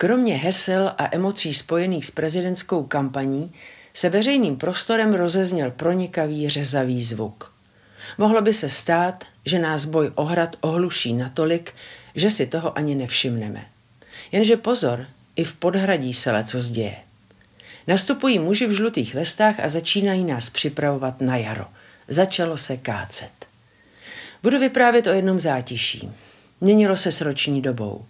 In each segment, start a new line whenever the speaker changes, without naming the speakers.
Kromě hesel a emocí spojených s prezidentskou kampaní se veřejným prostorem rozezněl pronikavý řezavý zvuk. Mohlo by se stát, že nás boj ohrad ohluší natolik, že si toho ani nevšimneme. Jenže pozor, i v podhradí se leco zděje. Nastupují muži v žlutých vestách a začínají nás připravovat na jaro. Začalo se kácet. Budu vyprávět o jednom zátiší. Měnilo se s roční dobou.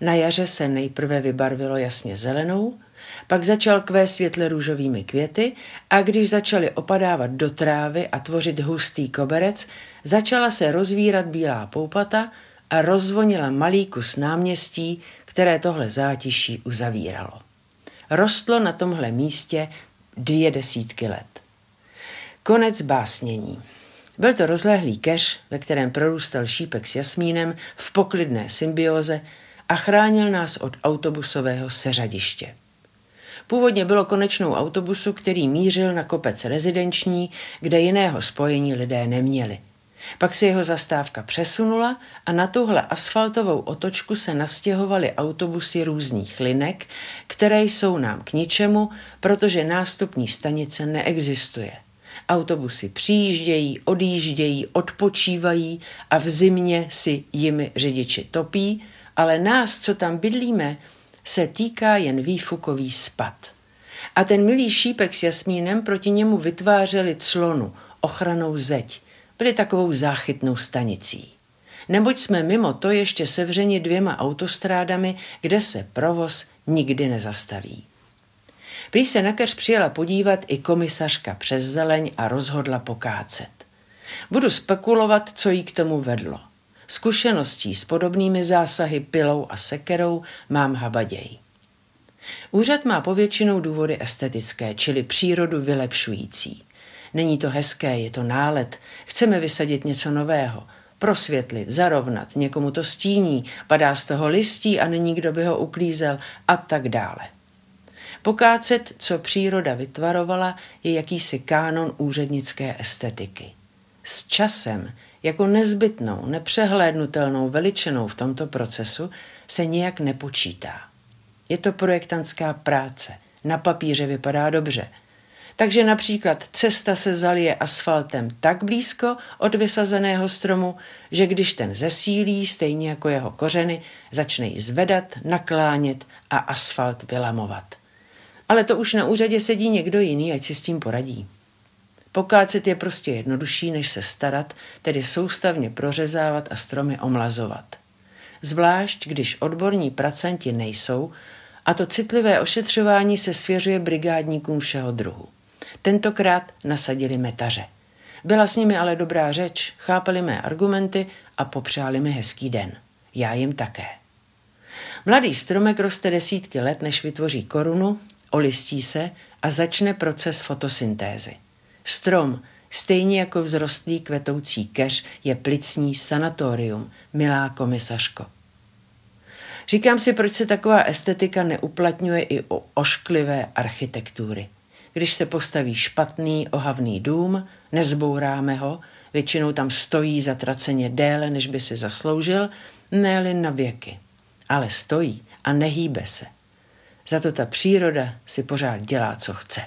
Na jaře se nejprve vybarvilo jasně zelenou, pak začal kvé světle růžovými květy a když začaly opadávat do trávy a tvořit hustý koberec, začala se rozvírat bílá poupata a rozvonila malý kus náměstí, které tohle zátiší uzavíralo. Rostlo na tomhle místě dvě desítky let. Konec básnění. Byl to rozlehlý keř, ve kterém prorůstal šípek s jasmínem v poklidné symbioze a chránil nás od autobusového seřadiště. Původně bylo konečnou autobusu, který mířil na kopec rezidenční, kde jiného spojení lidé neměli. Pak se jeho zastávka přesunula a na tuhle asfaltovou otočku se nastěhovaly autobusy různých linek, které jsou nám k ničemu, protože nástupní stanice neexistuje. Autobusy přijíždějí, odjíždějí, odpočívají a v zimě si jimi řidiči topí, ale nás, co tam bydlíme, se týká jen výfukový spad. A ten milý šípek s jasmínem proti němu vytvářeli clonu, ochranou zeď. Byli takovou záchytnou stanicí. Neboť jsme mimo to ještě sevřeni dvěma autostrádami, kde se provoz nikdy nezastaví. Prý se na keř přijela podívat i komisařka přes zeleň a rozhodla pokácet. Budu spekulovat, co jí k tomu vedlo. Zkušeností s podobnými zásahy pilou a sekerou mám habaděj. Úřad má povětšinou důvody estetické, čili přírodu vylepšující. Není to hezké, je to nálet, chceme vysadit něco nového, prosvětlit, zarovnat, někomu to stíní, padá z toho listí a není kdo by ho uklízel a tak dále. Pokácet, co příroda vytvarovala, je jakýsi kánon úřednické estetiky. S časem jako nezbytnou, nepřehlédnutelnou veličinou v tomto procesu se nijak nepočítá. Je to projektantská práce. Na papíře vypadá dobře. Takže například cesta se zalije asfaltem tak blízko od vysazeného stromu, že když ten zesílí, stejně jako jeho kořeny, začne ji zvedat, naklánět a asfalt vylamovat. Ale to už na úřadě sedí někdo jiný, ať si s tím poradí. Pokácet je prostě jednodušší, než se starat, tedy soustavně prořezávat a stromy omlazovat. Zvlášť, když odborní pracanti nejsou, a to citlivé ošetřování se svěřuje brigádníkům všeho druhu. Tentokrát nasadili metaře. Byla s nimi ale dobrá řeč, chápali mé argumenty a popřáli mi hezký den. Já jim také. Mladý stromek roste desítky let, než vytvoří korunu, olistí se a začne proces fotosyntézy. Strom, stejně jako vzrostlý kvetoucí keř, je plicní sanatorium, milá komisařko. Říkám si, proč se taková estetika neuplatňuje i u ošklivé architektury. Když se postaví špatný, ohavný dům, nezbouráme ho, většinou tam stojí zatraceně déle, než by si zasloužil, ne na věky. Ale stojí a nehýbe se. Za to ta příroda si pořád dělá, co chce.